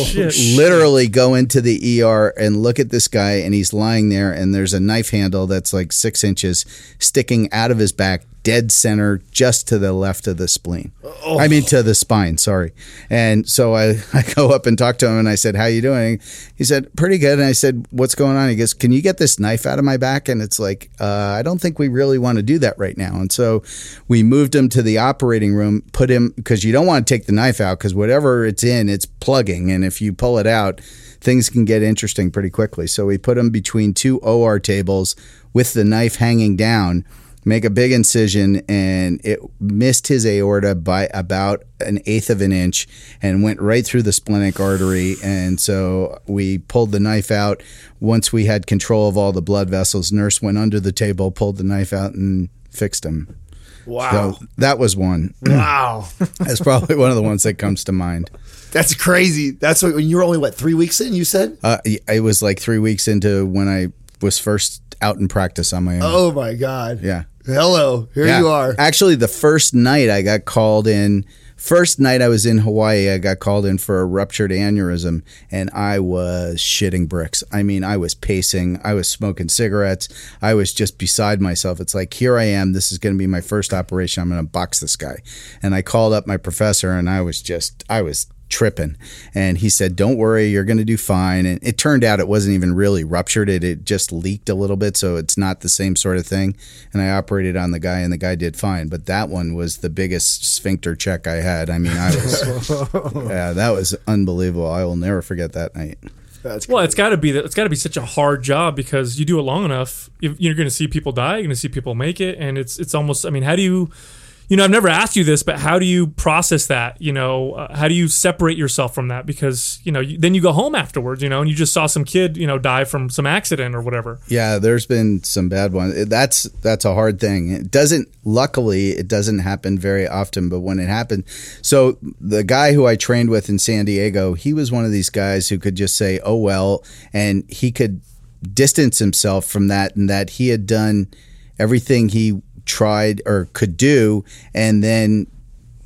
literally go into the ER and look at this guy, and he's lying there, and there's a knife handle that's like six inches sticking out of his back, dead center, just to the left of the spleen. I mean, to the spine. Sorry. And so I, I go up and talk to him, and I said, "How you doing?" He said, "Pretty good." And I said, "What's going on?" He goes, "Can you get this knife out of my back?" And it's like, uh, I don't think we really want to do that right now. And so we moved him to the operating room, put him because you don't want to take the knife out because whatever it's in, it's plugging, and if you pull it out, things can get interesting pretty quickly. So we put him between two OR tables with the knife hanging down. Make a big incision, and it missed his aorta by about an eighth of an inch and went right through the splenic artery. And so we pulled the knife out. Once we had control of all the blood vessels, nurse went under the table, pulled the knife out, and fixed him. Wow. So that was one. wow. That's probably one of the ones that comes to mind. That's crazy. That's what, when you were only, what, three weeks in, you said? Uh, it was like three weeks into when I was first out in practice on my own. Oh, my God. Yeah. Hello. Here Yeah. you are. Actually, the first night I got called in, first night I was in Hawaii, I got called in for a ruptured aneurysm and I was shitting bricks. I mean, I was pacing, I was smoking cigarettes, I was just beside myself. It's like, here I am, this is going to be my first operation. I'm going to box this guy. And I called up my professor and I was just, I was tripping and he said don't worry you're going to do fine and it turned out it wasn't even really ruptured it it just leaked a little bit so it's not the same sort of thing and i operated on the guy and the guy did fine but that one was the biggest sphincter check i had i mean i was yeah that was unbelievable i will never forget that night That's Well, it's got to be that. It's got to be such a hard job because you do it long enough, you- you're going to see people die. You're going to see people make it, and it's it's almost. I mean, how do you? You know, I've never asked you this, but how do you process that? You know, uh, how do you separate yourself from that? Because you know, you, then you go home afterwards. You know, and you just saw some kid, you know, die from some accident or whatever. Yeah, there's been some bad ones. That's that's a hard thing. It doesn't luckily it doesn't happen very often, but when it happened, so the guy who I trained with in San Diego, he was one of these guys who could just say, "Oh well," and he could distance himself from that and that he had done everything he tried or could do and then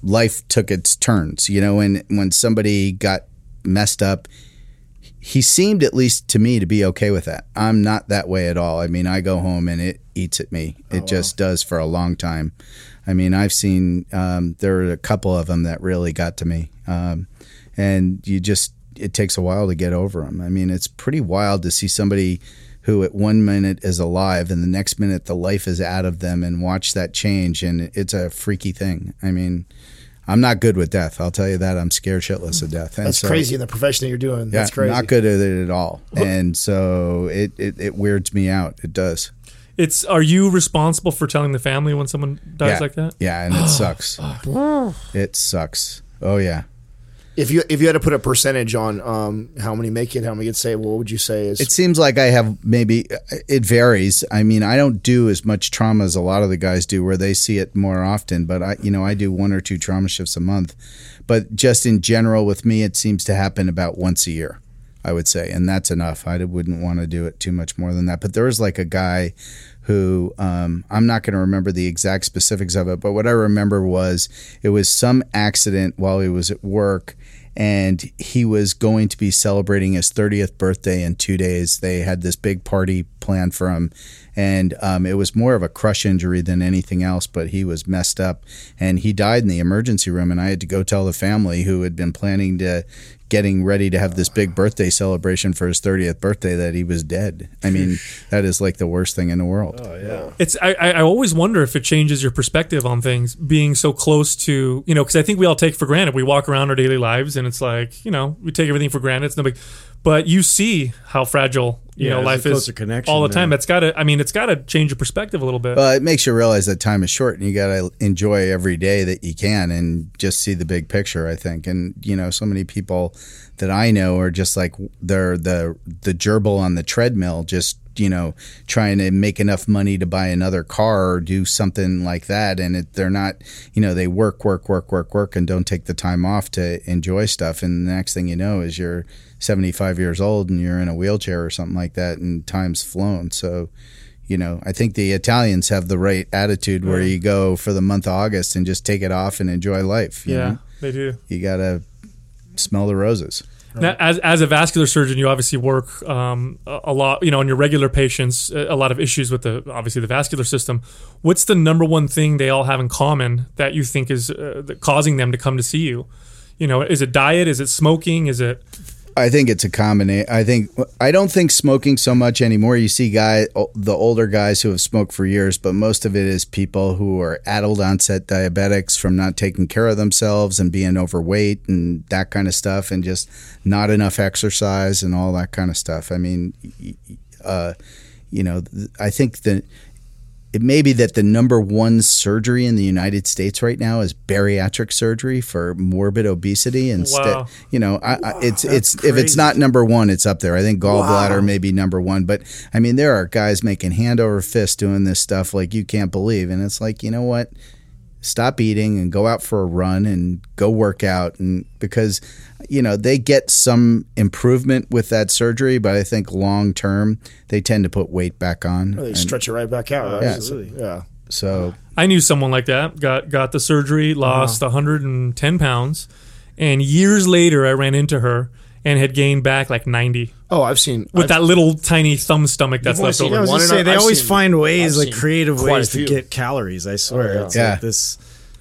life took its turns, you know, and when somebody got messed up, he seemed at least to me to be okay with that. I'm not that way at all. I mean, I go home and it eats at me. It just does for a long time. I mean, I've seen um, there are a couple of them that really got to me, um, and you just it takes a while to get over them. I mean, it's pretty wild to see somebody who at one minute is alive and the next minute the life is out of them and watch that change, and it's a freaky thing. I mean. I'm not good with death. I'll tell you that. I'm scared shitless of death. And That's so- crazy in the profession that you're doing. yeah, That's crazy. not good at it at all. And so it, it, it weirds me out. It does. It's are you responsible for telling the family when someone dies yeah. like that? Yeah, and it sucks. it sucks. Oh yeah. If you if you had to put a percentage on um, how many make it, how many get saved, what would you say is? It seems like I have maybe it varies. I mean, I don't do as much trauma as a lot of the guys do where they see it more often, but I you know, I do one or two trauma shifts a month. But just in general with me it seems to happen about once a year. I would say, and that's enough. I wouldn't want to do it too much more than that. But there was like a guy who um, I'm not going to remember the exact specifics of it, but what I remember was it was some accident while he was at work, and he was going to be celebrating his 30th birthday in two days. They had this big party planned for him, and um, it was more of a crush injury than anything else. But he was messed up, and he died in the emergency room. And I had to go tell the family who had been planning to getting ready to have this big birthday celebration for his 30th birthday that he was dead. I mean, that is like the worst thing in the world. Oh yeah. It's I, I I always wonder if it changes your perspective on things being so close to you know because I think we all take for granted we walk around our daily lives and it's like you know we take everything for granted it's no big but you see how fragile you Yeah, know life is connection all the there. time. That's got to. I mean, it's got to change your perspective a little bit. Well, it makes you realize that time is short and you got to enjoy every day that you can and just see the big picture, I think. And, you know, so many people that I know are just like they're the the gerbil on the treadmill just, you know, trying to make enough money to buy another car or do something like that and it, they're not, you know, they work work work work work and don't take the time off to enjoy stuff and the next thing you know is you're 75 years old and you're in a wheelchair or something like that and time's flown. So, you know, I think the Italians have the right attitude where you go for the month of August and just take it off and enjoy life. You yeah, know? they do. you gotta smell the roses. Now, as, as a vascular surgeon, you obviously work um, a, lot, you know, on your regular patients, a, a lot of issues with the obviously the vascular system. What's the number one thing they all have in common that you think is uh, causing them to come to see you? You know, is it diet? Is it smoking? Is it I think it's a combination. I think I don't think smoking so much anymore. You see, guy the older guys who have smoked for years, but most of it is people who are adult onset diabetics from not taking care of themselves and being overweight and that kind of stuff, and just not enough exercise and all that kind of stuff. I mean, uh, you know, I think that it may be that the number one surgery in the United States right now is bariatric surgery for morbid obesity. Instead, Wow. you know, I, I, it's it's if it's not number one, it's up there. I think gallbladder may be number one, but I mean, there are guys making hand over fist doing this stuff like you can't believe, and it's like, you know what? Stop eating and go out for a run and go work out, and because you know they get some improvement with that surgery, but I think long term they tend to put weight back on. They And stretch it right back out. Yeah. Absolutely. Yeah. so I knew someone like that. Got got the surgery, uh-huh. lost 110 pounds, and years later, I ran into her and had gained back like 90 Oh, I've seen with I've, that little tiny thumb stomach that's left seen over. I was One gonna say they I've always seen- find ways, I've like creative ways to get calories. I swear, oh, yeah. it's Yeah. like this.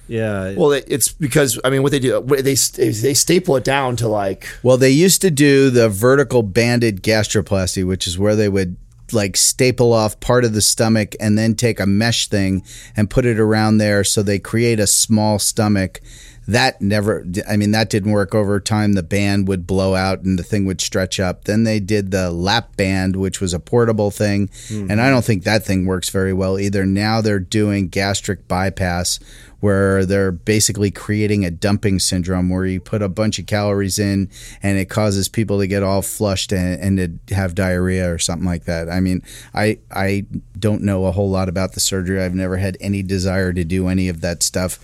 Yeah, Well, it's because I mean, what they do, they they staple it down to like Well, they used to do the vertical banded gastroplasty, which is where they would like staple off part of the stomach and then take a mesh thing and put it around there so they create a small stomach. That never, I mean, that didn't work over time. The band would blow out and the thing would stretch up. Then they did the lap band, which was a portable thing. Hmm. And I don't think that thing works very well either. Now they're doing gastric bypass, where they're basically creating a dumping syndrome where you put a bunch of calories in and it causes people to get all flushed and, and to have diarrhea or something like that. I mean, I I don't know a whole lot about the surgery. I've never had any desire to do any of that stuff.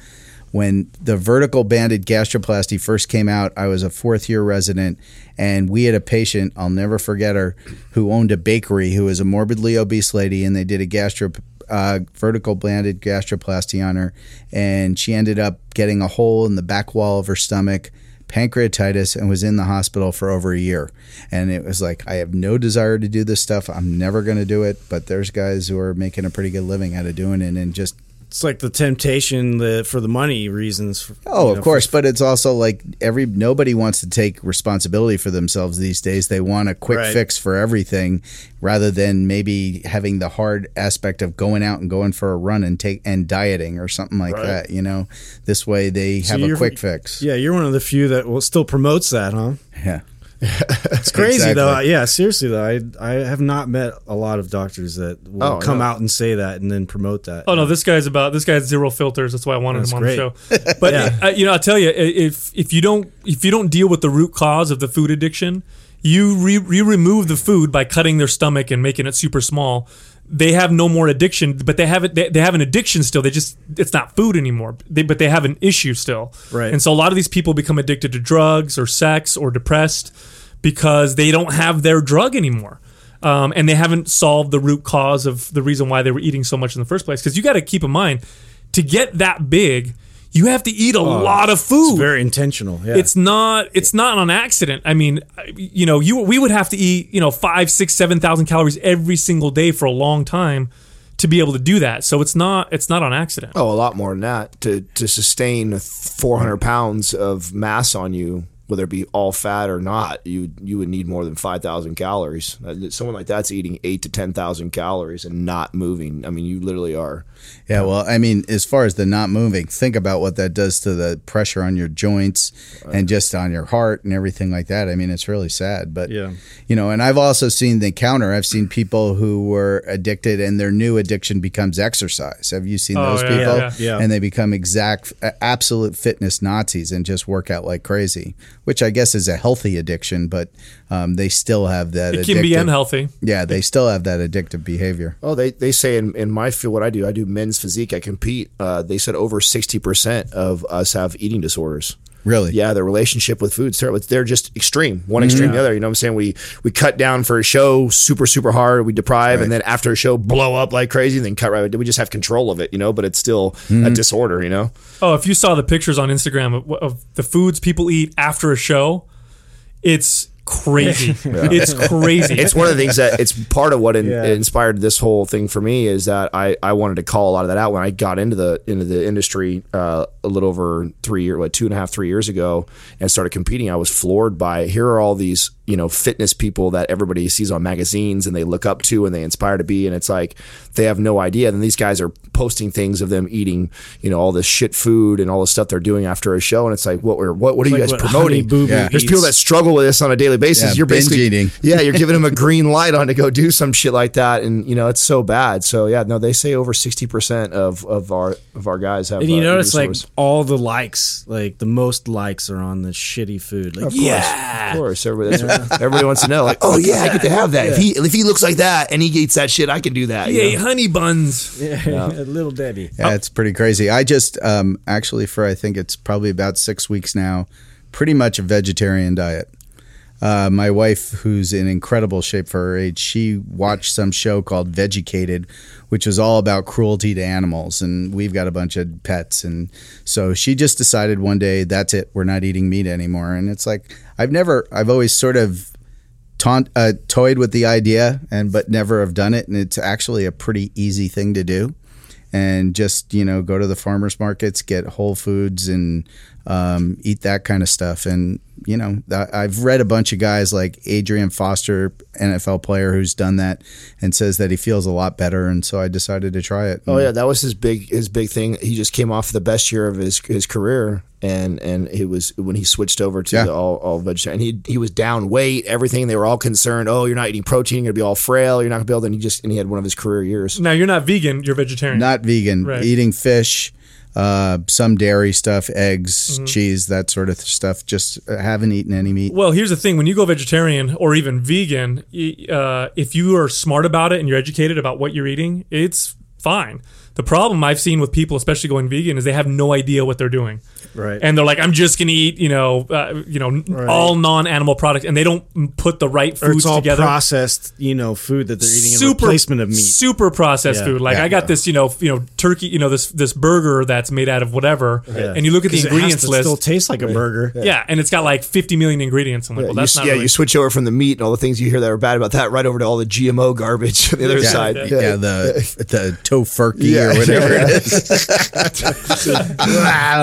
When the vertical banded gastroplasty first came out, I was a fourth year resident, and we had a patient, I'll never forget her, who owned a bakery who was a morbidly obese lady, and they did a gastro uh, vertical banded gastroplasty on her, and she ended up getting a hole in the back wall of her stomach, pancreatitis, and was in the hospital for over a year. And it was like, I have no desire to do this stuff. I'm never going to do it. But there's guys who are making a pretty good living out of doing it, and just it's like the temptation the, for the money reasons. For, Oh, you of know, course, but it's also like every nobody wants to take responsibility for themselves these days. They want a quick Right. fix for everything rather than maybe having the hard aspect of going out and going for a run and take and dieting or something like Right. that, you know. This way they So have a quick fix. Yeah, you're one of the few that will still promotes that, huh? Yeah. It's crazy Exactly. though. Yeah, seriously though, I I have not met a lot of doctors that will Oh, come no. out and say that and then promote that. Oh no, this guy's about this guy's zero filters. That's why I wanted That's him on great. the show. But Yeah. uh, you know, I'll tell you, if if you don't if you don't deal with the root cause of the food addiction, you re, you remove the food by cutting their stomach and making it super small. They have no more addiction, but they have it. They, they have an addiction still. They just it's not food anymore. They, but they have an issue still. Right. And so a lot of these people become addicted to drugs or sex or depressed because they don't have their drug anymore. Um, and they haven't solved the root cause of the reason why they were eating so much in the first place. Because you got to keep in mind, to get that big, you have to eat a lot of food. Oh, it's very intentional. Yeah. It's not. It's not on accident. I mean, you know, you we would have to eat you know five, six, seven thousand calories every single day for a long time to be able to do that. So it's not. It's not on accident. oh a lot more than that to to sustain 400 pounds of mass on you. Whether it be all fat or not, you you would need more than five thousand calories. Uh, Someone like that's eating eight to ten thousand calories and not moving. I mean, you literally are. Yeah, well, I mean, as far as the not moving, think about what that does to the pressure on your joints and just on your heart and everything like that. I mean, it's really sad. But, Yeah. you know, and I've also seen the counter. I've seen people who were addicted and their new addiction becomes exercise. Have you seen Oh, those yeah, people? yeah, yeah. And they become exact, absolute fitness Nazis and just work out like crazy, which I guess is a healthy addiction, but um, they still have that It can be addictive- unhealthy. Yeah, they still have that addictive behavior. Oh, they, they say in, in my field, what I do, I do men's physique. I compete. Uh, they said over 60% of us have eating disorders. Really? Yeah, their relationship with food, they're just extreme, one mm-hmm. extreme to the other. You know what I'm saying? We we cut down for a show super, super hard. We deprive, and then after a show, blow up like crazy, and then cut right. We just have control of it, you know, but it's still a mm-hmm. disorder, you know? Oh, if you saw the pictures on Instagram of, of the foods people eat after a show, it's crazy. It's crazy. it's one of the things that it's part of what in, Yeah. inspired this whole thing for me is that I, I wanted to call a lot of that out when I got into the into the industry uh, a little over three years, what two and a half, three years ago, and started competing. I was floored by here are all these you know fitness people that everybody sees on magazines and they look up to and they inspire to be, and it's like they have no idea. And these guys are posting things of them eating you know all this shit food and all the stuff they're doing after a show, and it's like what we're what what are you Like guys what promoting? Honey Boo Boo Yeah. There's people that struggle with this on a daily basis. Yeah, You're binge basically eating. yeah, you're giving them a green light on to go do some shit like that, and you know it's so bad. So yeah, no, they say over sixty percent of of our of our guys have. And you uh, notice like disorders. all the likes, like the most likes are on the shitty food. Like, Of course, yeah. of course, everybody, that's everybody wants to know. Like, oh yeah, I get to have that. If he if he looks like that and he eats that shit, I can do that. you know? honey buns. Yeah, little Debbie. Yeah, it's pretty crazy. I just um, actually for I think it's probably about six weeks now, pretty much a vegetarian diet. Uh, my wife, who's in incredible shape for her age, she watched some show called Vegucated, which was all about cruelty to animals, and we've got a bunch of pets, and so she just decided one day that's it, we're not eating meat anymore, and it's like I've never, I've always sort of taunt, uh, toyed with the idea, and but never have done it, and it's actually a pretty easy thing to do. And just you know go to the farmers markets, get Whole Foods, and um, eat that kind of stuff. And you know, I- I've read a bunch of guys like Arian Foster, NFL player, who's done that and says that he feels a lot better. And so I decided to try it. Oh yeah, that was his big his big thing. He just came off the best year of his his career, and and it was when he switched over to Yeah. the all all vegetarian. He he was down weight, everything. They were all concerned. Oh, you're not eating protein. You're gonna be all frail. You're not gonna be able. to And he just and he had one of his career years. Now you're not vegan, you're vegetarian. Not vegan, Right. eating fish. Uh, some dairy stuff, eggs, Mm-hmm. cheese, that sort of stuff. Just uh, haven't eaten any meat. Well, here's the thing: when you go vegetarian or even vegan, uh, if you are smart about it and you're educated about what you're eating, it's fine. The problem I've seen with people, especially going vegan, is they have no idea what they're doing, Right. and they're like, "I'm just gonna eat, you know, uh, you know, all non-animal products," and they don't put the right or foods it's all together. processed, you know, food that they're eating in replacement of meat. super processed Yeah. food. Like Yeah. I got this, you know, you know, turkey, you know, this this burger that's made out of whatever, Yeah. and you look at the 'Cause it has ingredients to list. Still tastes like a burger. yeah, and it's got like 50 million ingredients. I'm like, well, you, that's s- not yeah, really you switch over from the meat and all the things you hear that are bad about that right over to all the GMO garbage on the other yeah, side. yeah, the the tofurkey Yeah. or whatever it is.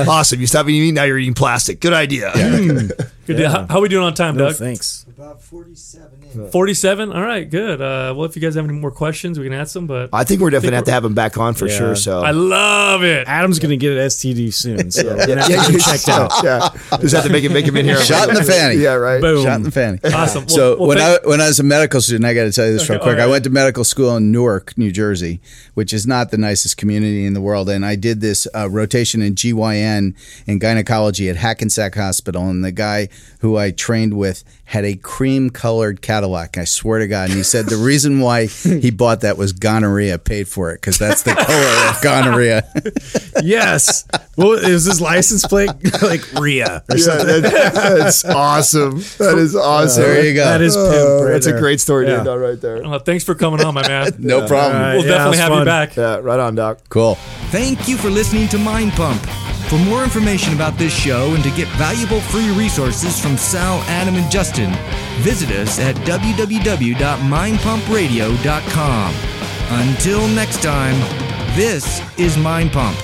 awesome. You stop eating meat, now you're eating plastic. Good idea. Hmm. Good deal. How, how are we doing on time, No Doug? thanks. About 47 in. 47. All right, good. Uh, well, if you guys have any more questions, we can ask them. But I think we're definitely have to have him back on for Yeah. sure. So I love it. Adam's gonna get an STD soon, so yeah, we're gonna yeah, yeah, checked out. Yeah, just have to make him make him in here. Shot in the fanny. Yeah, right. Boom. Shot in the fanny. Awesome. Well- so well, when thank- I when I was a medical student, I got to tell you this real quick. all I went to medical school in Newark, New Jersey, which is not the nicest community in the world, and I did this uh, rotation in GYN in gynecology at Hackensack Hospital, and the guy who I trained with had a cream colored Cadillac. I swear to God, and he said the reason why he bought that was gonorrhea paid for it because that's the color of gonorrhea. Yes. Well, is his license plate like Rhea or Yeah, something? that- that's awesome. That is awesome. there you go. That is pimp. Uh, right that's a great story to Yeah. end on right there. Uh, thanks for coming on, my man. no problem. All right. We'll Yeah, definitely it was have you back. Yeah, right on, Doc. Cool. Thank you for listening to Mind Pump. For more information about this show and to get valuable free resources from Sal, Adam, and Justin, visit us at www.mindpumpradio.com. Until next time, this is Mind Pump.